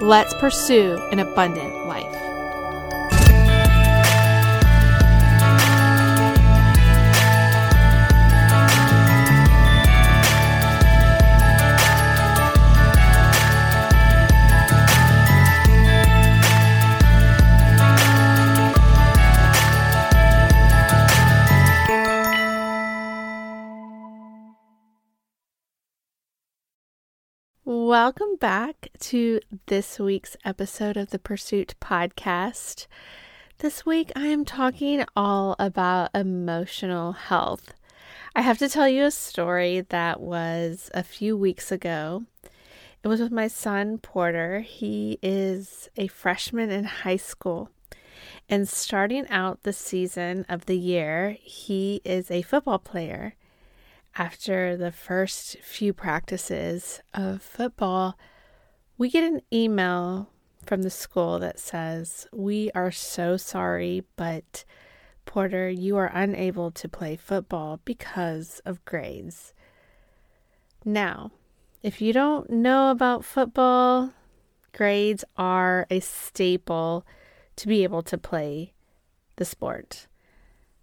Let's pursue an abundant life. Welcome back to this week's episode of the Pursuit Podcast. This week I am talking all about emotional health. I have to tell you a story that was a few weeks ago. It was with my son Porter. He is a freshman in high school. And starting out the season of the year, he is a football player after the first few practices of football, we get an email from the school that says, We are so sorry, but Porter, you are unable to play football because of grades. Now, if you don't know about football, grades are a staple to be able to play the sport.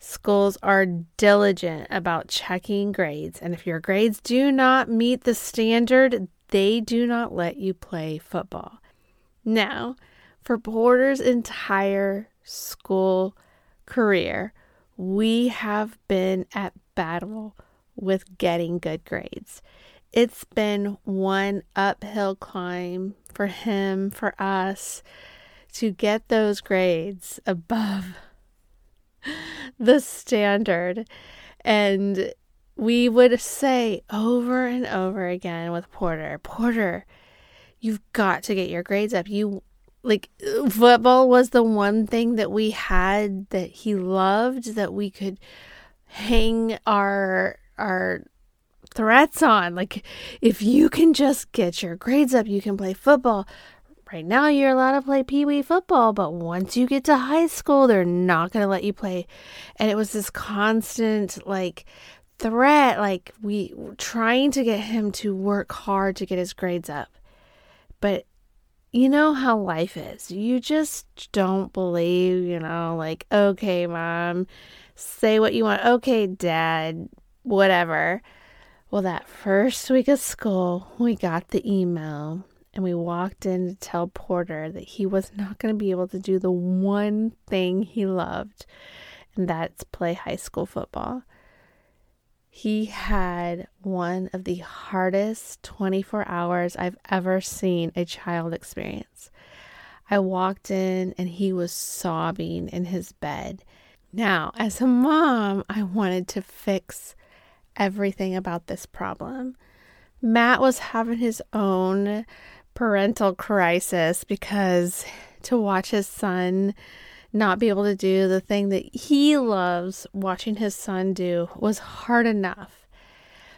Schools are diligent about checking grades, and if your grades do not meet the standard, they do not let you play football. Now, for Porter's entire school career, we have been at battle with getting good grades. It's been one uphill climb for him, for us, to get those grades above the standard. And we would say over and over again with Porter, Porter, you've got to get your grades up. You like football was the one thing that we had that he loved that we could hang our our threats on. Like if you can just get your grades up, you can play football. Right now, you're allowed to play pee wee football, but once you get to high school, they're not going to let you play. And it was this constant, like, threat, like, we trying to get him to work hard to get his grades up. But you know how life is. You just don't believe, you know, like, okay, mom, say what you want. Okay, dad, whatever. Well, that first week of school, we got the email and we walked in to tell Porter that he was not going to be able to do the one thing he loved, and that's play high school football. He had one of the hardest 24 hours I've ever seen a child experience. I walked in and he was sobbing in his bed. Now, as a mom, I wanted to fix everything about this problem. Matt was having his own parental crisis because to watch his son not be able to do the thing that he loves watching his son do was hard enough.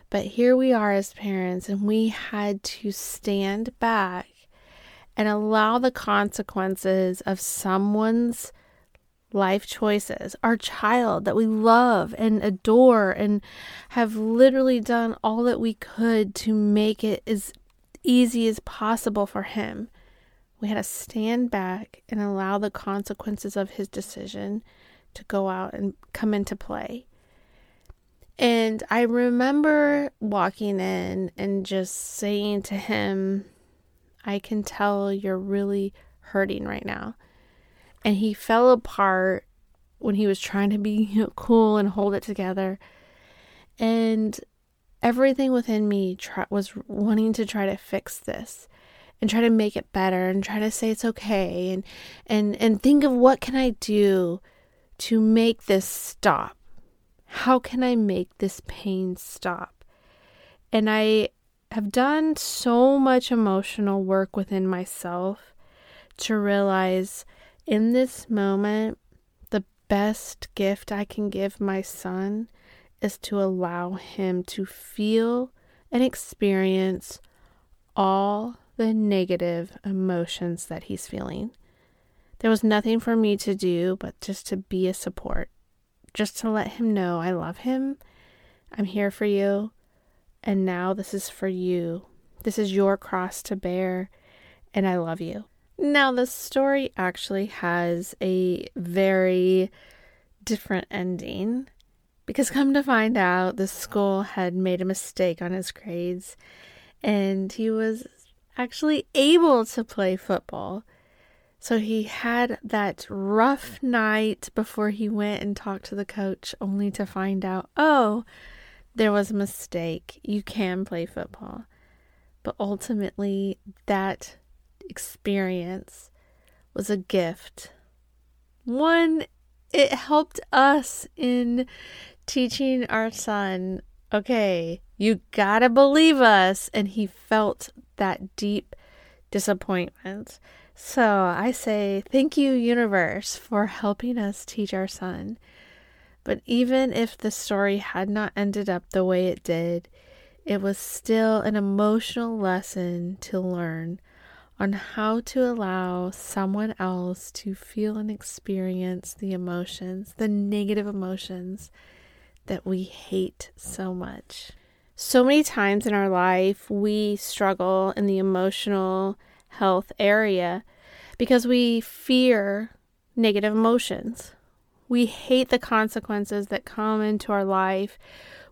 But here we are as parents, and we had to stand back and allow the consequences of someone's life choices, our child that we love and adore, and have literally done all that we could to make it as easy as possible for him. We had to stand back and allow the consequences of his decision to go out and come into play. And I remember walking in and just saying to him, I can tell you're really hurting right now. And he fell apart when he was trying to be you know, cool and hold it together. And everything within me try, was wanting to try to fix this and try to make it better and try to say it's okay and and and think of what can I do to make this stop? How can I make this pain stop? And I have done so much emotional work within myself to realize in this moment, the best gift I can give my son is to allow him to feel and experience all the negative emotions that he's feeling. There was nothing for me to do but just to be a support, just to let him know I love him, I'm here for you, and now this is for you. This is your cross to bear, and I love you. Now, the story actually has a very different ending because, come to find out, the school had made a mistake on his grades and he was actually able to play football. So he had that rough night before he went and talked to the coach, only to find out, oh, there was a mistake. You can play football. But ultimately, that experience was a gift. One, it helped us in teaching our son, okay, you gotta believe us. And he felt that deep disappointment. So I say, thank you, universe, for helping us teach our son. But even if the story had not ended up the way it did, it was still an emotional lesson to learn on how to allow someone else to feel and experience the emotions, the negative emotions that we hate so much. So many times in our life, we struggle in the emotional health area because we fear negative emotions. We hate the consequences that come into our life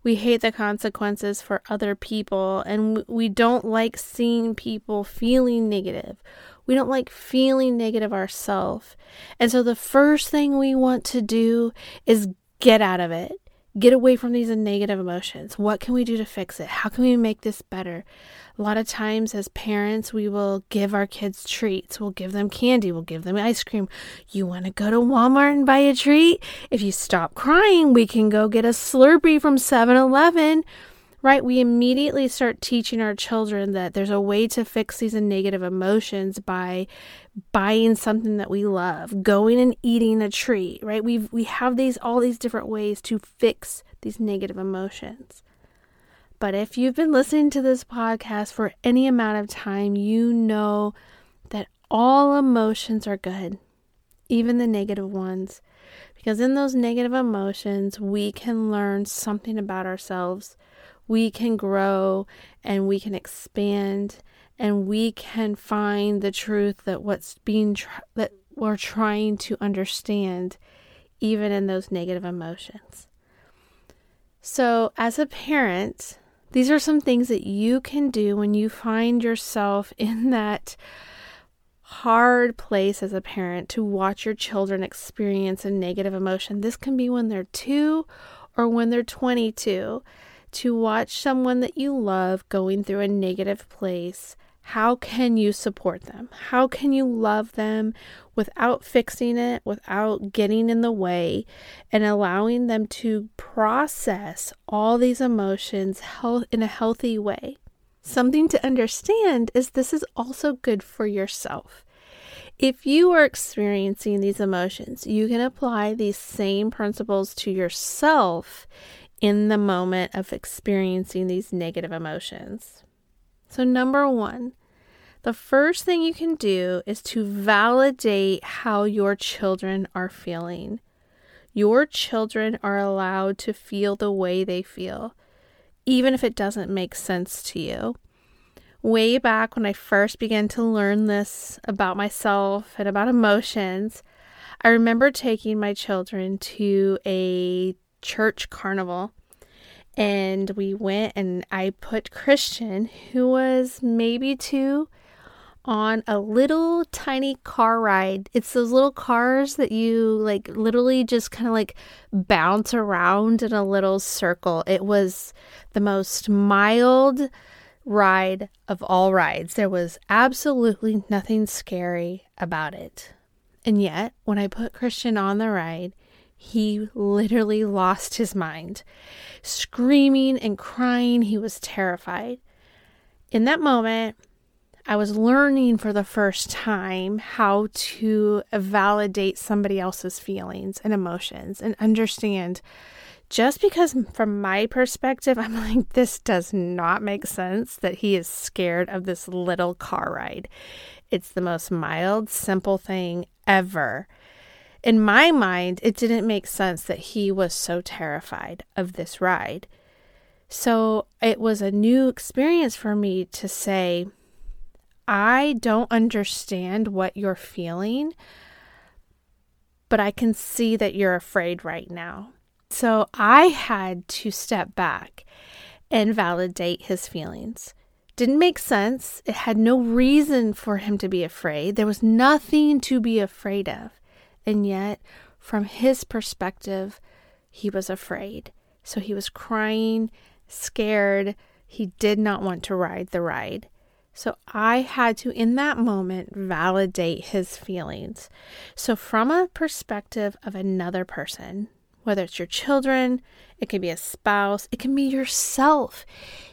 we hate the consequences for other people and we don't like seeing people feeling negative. We don't like feeling negative ourselves. And so the first thing we want to do is get out of it. Get away from these negative emotions. What can we do to fix it? How can we make this better? A lot of times, as parents, we will give our kids treats. We'll give them candy. We'll give them ice cream. You want to go to Walmart and buy a treat? If you stop crying, we can go get a Slurpee from 7 Eleven. Right? We immediately start teaching our children that there's a way to fix these negative emotions by buying something that we love, going and eating a treat, right? We we have these all these different ways to fix these negative emotions. But if you've been listening to this podcast for any amount of time, you know that all emotions are good, even the negative ones. Because in those negative emotions, we can learn something about ourselves. We can grow and we can expand and we can find the truth that what's being tr- that we're trying to understand even in those negative emotions. So, as a parent, these are some things that you can do when you find yourself in that hard place as a parent to watch your children experience a negative emotion. This can be when they're two or when they're 22. To watch someone that you love going through a negative place how can you support them? How can you love them without fixing it, without getting in the way, and allowing them to process all these emotions health, in a healthy way? Something to understand is this is also good for yourself. If you are experiencing these emotions, you can apply these same principles to yourself in the moment of experiencing these negative emotions. So, number one, the first thing you can do is to validate how your children are feeling. Your children are allowed to feel the way they feel, even if it doesn't make sense to you. Way back when I first began to learn this about myself and about emotions, I remember taking my children to a church carnival and we went and I put Christian, who was maybe two, on a little tiny car ride. It's those little cars that you like literally just kind of like bounce around in a little circle. It was the most mild ride of all rides. There was absolutely nothing scary about it. And yet, when I put Christian on the ride, he literally lost his mind. Screaming and crying, he was terrified. in that moment, I was learning for the first time how to validate somebody else's feelings and emotions and understand just because from my perspective, I'm like, this does not make sense that he is scared of this little car ride. It's the most mild, simple thing ever. In my mind, it didn't make sense that he was so terrified of this ride. So it was a new experience for me to say, I don't understand what you're feeling, but I can see that you're afraid right now. So I had to step back and validate his feelings. Didn't make sense. It had no reason for him to be afraid. There was nothing to be afraid of. And yet, from his perspective, he was afraid. So he was crying, scared. He did not want to ride the ride. So I had to, in that moment, validate his feelings. So, from a perspective of another person, whether it's your children, it can be a spouse, it can be yourself.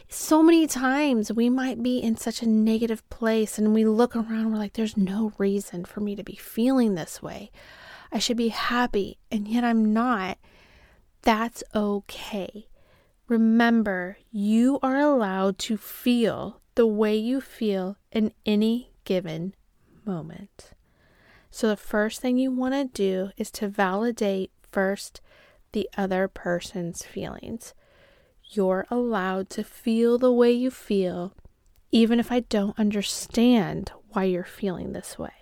So many times we might be in such a negative place and we look around, we're like, there's no reason for me to be feeling this way. I should be happy, and yet I'm not. That's okay. Remember, you are allowed to feel the way you feel in any given moment. So, the first thing you want to do is to validate first the other person's feelings. You're allowed to feel the way you feel, even if I don't understand why you're feeling this way.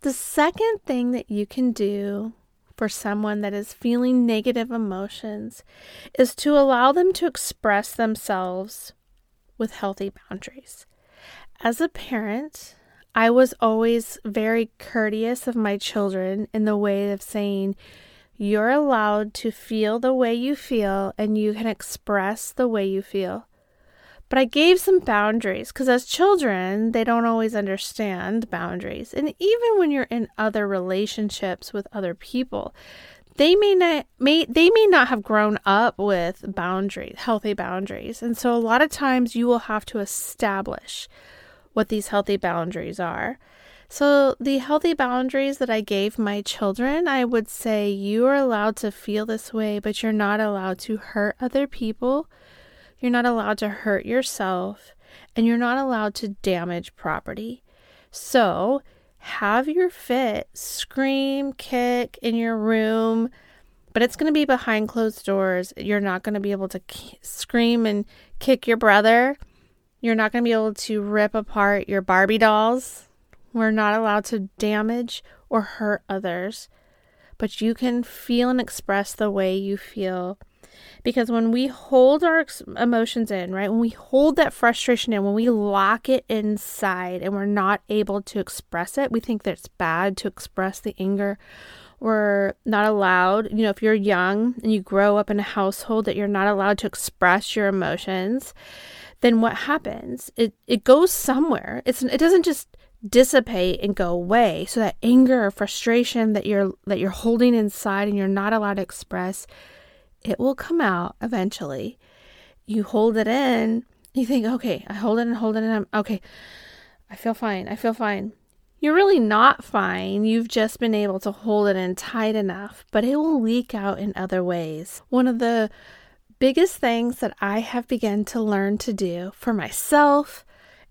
The second thing that you can do for someone that is feeling negative emotions is to allow them to express themselves with healthy boundaries. As a parent, I was always very courteous of my children in the way of saying, you're allowed to feel the way you feel and you can express the way you feel. But I gave some boundaries because as children, they don't always understand boundaries. And even when you're in other relationships with other people, they may not may they may not have grown up with boundaries, healthy boundaries. And so a lot of times you will have to establish what these healthy boundaries are. So, the healthy boundaries that I gave my children, I would say you are allowed to feel this way, but you're not allowed to hurt other people. You're not allowed to hurt yourself, and you're not allowed to damage property. So, have your fit, scream, kick in your room, but it's going to be behind closed doors. You're not going to be able to k- scream and kick your brother. You're not going to be able to rip apart your Barbie dolls we're not allowed to damage or hurt others, but you can feel and express the way you feel. Because when we hold our emotions in, right, when we hold that frustration in, when we lock it inside and we're not able to express it, we think that it's bad to express the anger. We're not allowed, you know, if you're young and you grow up in a household that you're not allowed to express your emotions, then what happens? It it goes somewhere. It's it doesn't just dissipate and go away so that anger or frustration that you're that you're holding inside and you're not allowed to express it will come out eventually. You hold it in you think okay i hold it and hold it and i'm okay i feel fine i feel fine. You're really not fine. You've just been able to hold it in tight enough but it will leak out in other ways. One of the biggest things that i have begun to learn to do for myself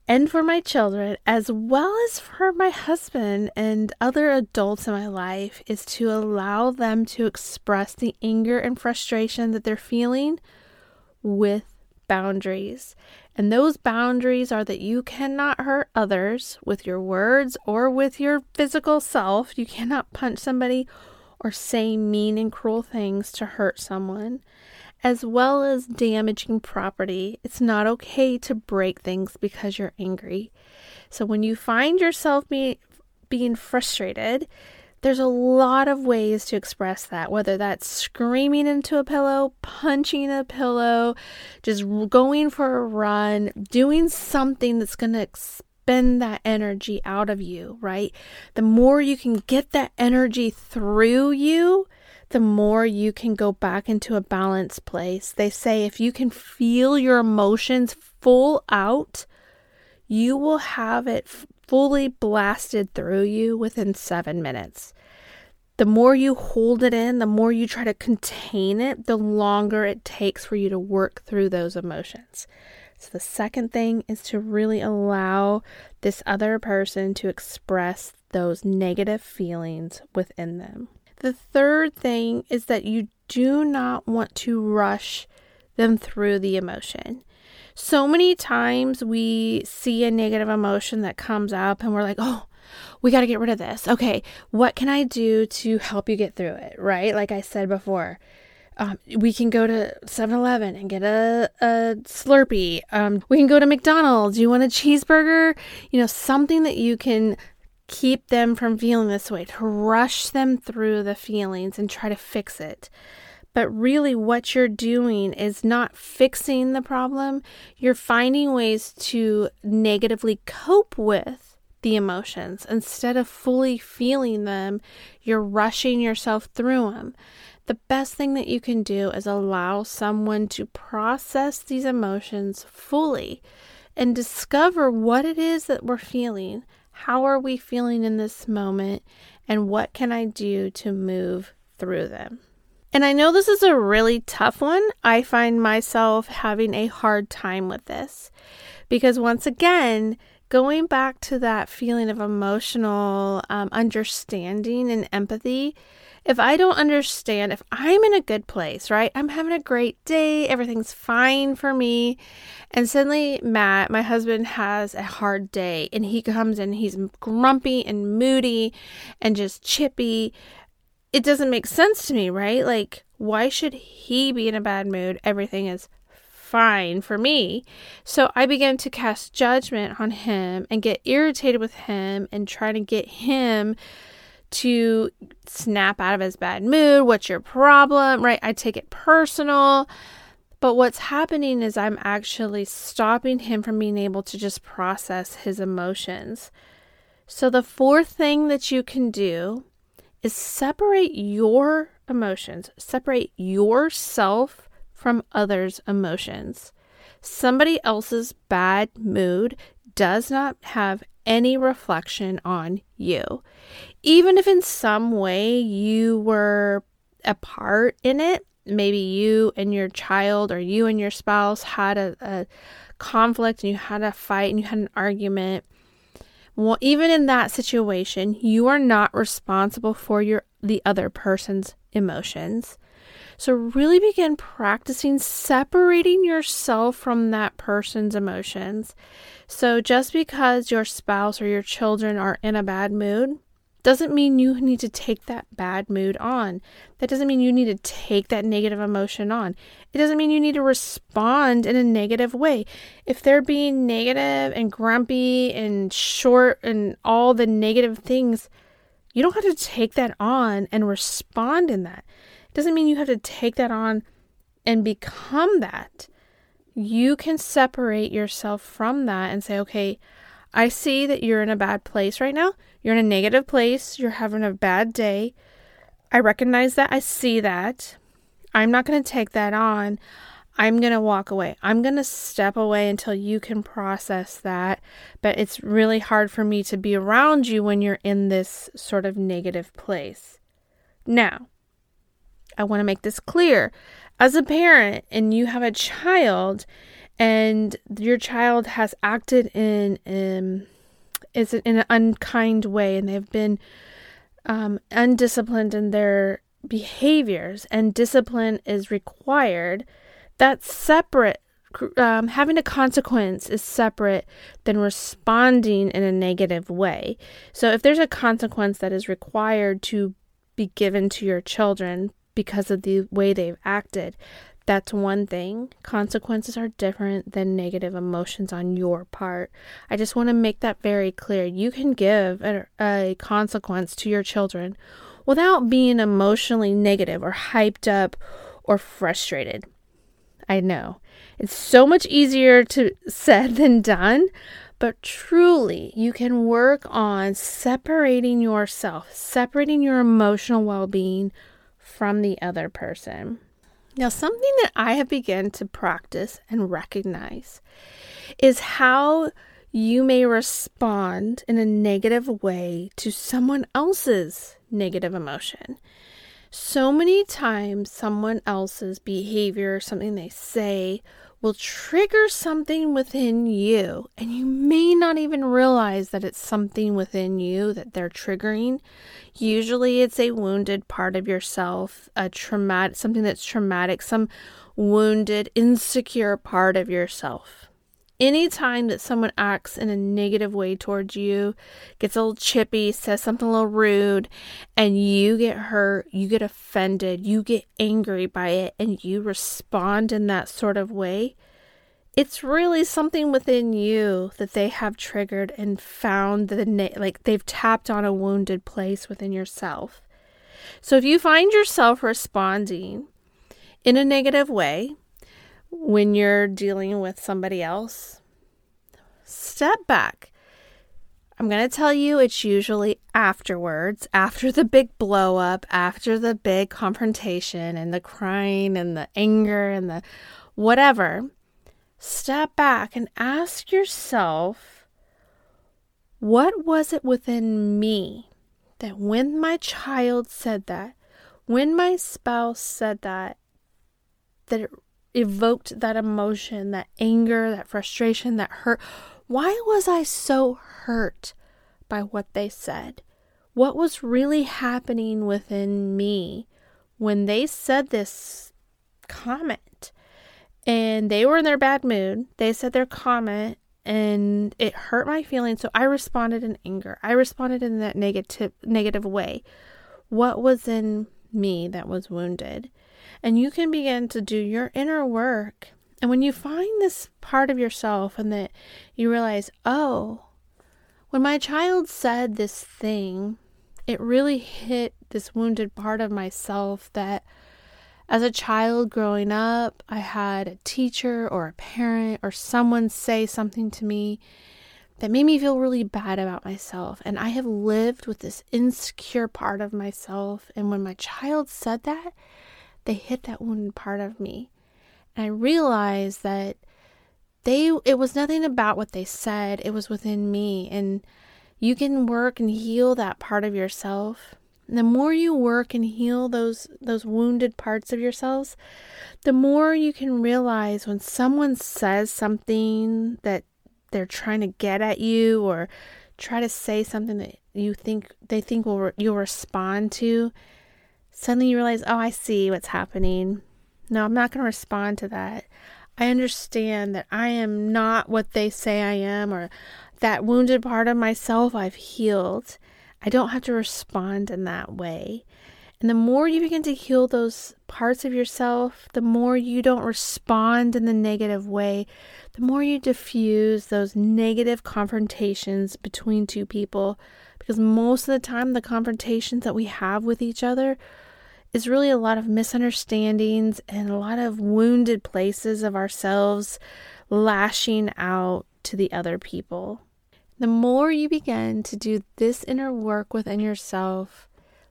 and for my children, as well as for my husband and other adults in my life, is to allow them to express the anger and frustration that they're feeling with boundaries. And those boundaries are that you cannot hurt others with your words or with your physical self. You cannot punch somebody or say mean and cruel things to hurt someone as well as damaging property. It's not okay to break things because you're angry. So when you find yourself be, being frustrated, there's a lot of ways to express that, whether that's screaming into a pillow, punching a pillow, just going for a run, doing something that's going to expend that energy out of you, right? The more you can get that energy through you, the more you can go back into a balanced place. They say if you can feel your emotions full out, you will have it fully blasted through you within seven minutes. The more you hold it in, the more you try to contain it, the longer it takes for you to work through those emotions. So, the second thing is to really allow this other person to express those negative feelings within them. The third thing is that you do not want to rush them through the emotion. So many times we see a negative emotion that comes up and we're like, oh, we got to get rid of this. Okay, what can I do to help you get through it? Right? Like I said before, um, we can go to 7 Eleven and get a, a Slurpee. Um, we can go to McDonald's. You want a cheeseburger? You know, something that you can keep them from feeling this way, to rush them through the feelings and try to fix it. But really, what you're doing is not fixing the problem, you're finding ways to negatively cope with the emotions. Instead of fully feeling them, you're rushing yourself through them. The best thing that you can do is allow someone to process these emotions fully and discover what it is that we're feeling. How are we feeling in this moment? And what can I do to move through them? And I know this is a really tough one. I find myself having a hard time with this because, once again, going back to that feeling of emotional um, understanding and empathy, if I don't understand, if I'm in a good place, right? I'm having a great day, everything's fine for me. And suddenly, Matt, my husband, has a hard day and he comes in, he's grumpy and moody and just chippy it doesn't make sense to me, right? Like, why should he be in a bad mood? Everything is fine for me. So I began to cast judgment on him and get irritated with him and try to get him to snap out of his bad mood. What's your problem? Right? I take it personal. But what's happening is I'm actually stopping him from being able to just process his emotions. So, the fourth thing that you can do is separate your emotions, separate yourself from others' emotions. Somebody else's bad mood does not have any reflection on you. Even if in some way you were a part in it, maybe you and your child or you and your spouse had a, a conflict and you had a fight and you had an argument well, even in that situation, you are not responsible for your the other person's emotions. So really begin practicing separating yourself from that person's emotions. So just because your spouse or your children are in a bad mood doesn't mean you need to take that bad mood on. That doesn't mean you need to take that negative emotion on. It doesn't mean you need to respond in a negative way. If they're being negative and grumpy and short and all the negative things, you don't have to take that on and respond in that. Doesn't mean you have to take that on and become that. You can separate yourself from that and say, okay, I see that you're in a bad place right now. You're in a negative place. You're having a bad day. I recognize that. I see that. I'm not going to take that on. I'm going to walk away. I'm going to step away until you can process that. But it's really hard for me to be around you when you're in this sort of negative place. Now, I want to make this clear. As a parent and you have a child and your child has acted in um, is in an unkind way and they've been um, undisciplined in their behaviors and discipline is required that's separate um, having a consequence is separate than responding in a negative way. So, if there's a consequence that is required to be given to your children because of the way they've acted, that's one thing. Consequences are different than negative emotions on your part. I just want to make that very clear. You can give a, a consequence to your children without being emotionally negative or hyped up or frustrated. I know it's so much easier to said than done, but truly you can work on separating yourself, separating your emotional well being from the other person. Now, something that I have begun to practice and recognize is how you may respond in a negative way to someone else's negative emotion. So many times, someone else's behavior, something they say, will trigger something within you, and you may not even realize that it's something within you that they're triggering. Usually, it's a wounded part of yourself, a traumatic, something that's traumatic, some wounded, insecure part of yourself anytime that someone acts in a negative way towards you, gets a little chippy, says something a little rude, and you get hurt, you get offended, you get angry by it, and you respond in that sort of way, it's really something within you that they have triggered and found the na- like they've tapped on a wounded place within yourself. So if you find yourself responding in a negative way, when you're dealing with somebody else, step back. I'm going to tell you it's usually afterwards, after the big blow up, after the big confrontation and the crying and the anger and the whatever. Step back and ask yourself what was it within me that when my child said that, when my spouse said that, that it evoked that emotion, that anger, that frustration, that hurt. Why was I so hurt by what they said? What was really happening within me when they said this comment? And they were in their bad mood. They said their comment and it hurt my feelings. So I responded in anger. I responded in that negative negative way. What was in me that was wounded? And you can begin to do your inner work. And when you find this part of yourself and that you realize, oh, when my child said this thing, it really hit this wounded part of myself that as a child growing up, I had a teacher or a parent or someone say something to me that made me feel really bad about myself. And I have lived with this insecure part of myself. And when my child said that, they hit that wounded part of me. And I realized that they it was nothing about what they said, it was within me and you can work and heal that part of yourself. And the more you work and heal those those wounded parts of yourselves, the more you can realize when someone says something that they're trying to get at you or try to say something that you think they think will you'll respond to Suddenly you realize, oh, I see what's happening. No, I'm not going to respond to that. I understand that I am not what they say I am, or that wounded part of myself I've healed. I don't have to respond in that way. And the more you begin to heal those parts of yourself, the more you don't respond in the negative way, the more you diffuse those negative confrontations between two people. Because most of the time, the confrontations that we have with each other is really a lot of misunderstandings and a lot of wounded places of ourselves lashing out to the other people. The more you begin to do this inner work within yourself,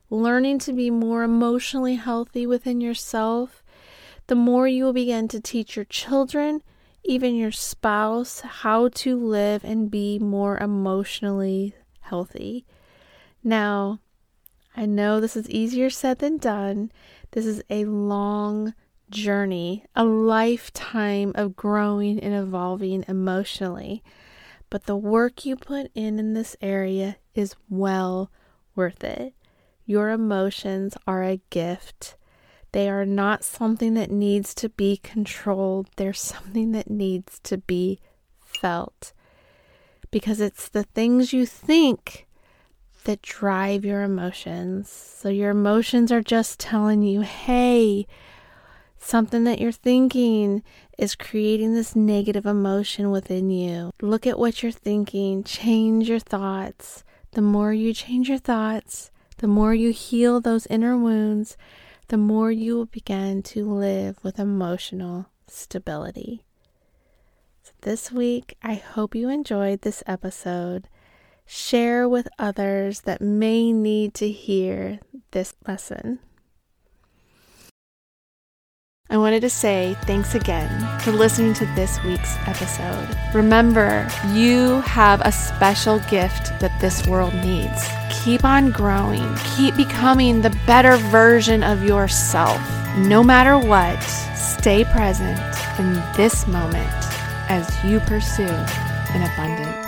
learning to be more emotionally healthy within yourself, the more you will begin to teach your children, even your spouse, how to live and be more emotionally healthy. Now, I know this is easier said than done. This is a long journey, a lifetime of growing and evolving emotionally. But the work you put in in this area is well worth it. Your emotions are a gift. They are not something that needs to be controlled. They're something that needs to be felt. Because it's the things you think that drive your emotions. So your emotions are just telling you, hey, something that you're thinking is creating this negative emotion within you. Look at what you're thinking, change your thoughts. The more you change your thoughts, the more you heal those inner wounds, the more you will begin to live with emotional stability. So this week, I hope you enjoyed this episode share with others that may need to hear this lesson. I wanted to say thanks again for listening to this week's episode. Remember, you have a special gift that this world needs. Keep on growing, keep becoming the better version of yourself. No matter what, stay present in this moment as you pursue an abundant.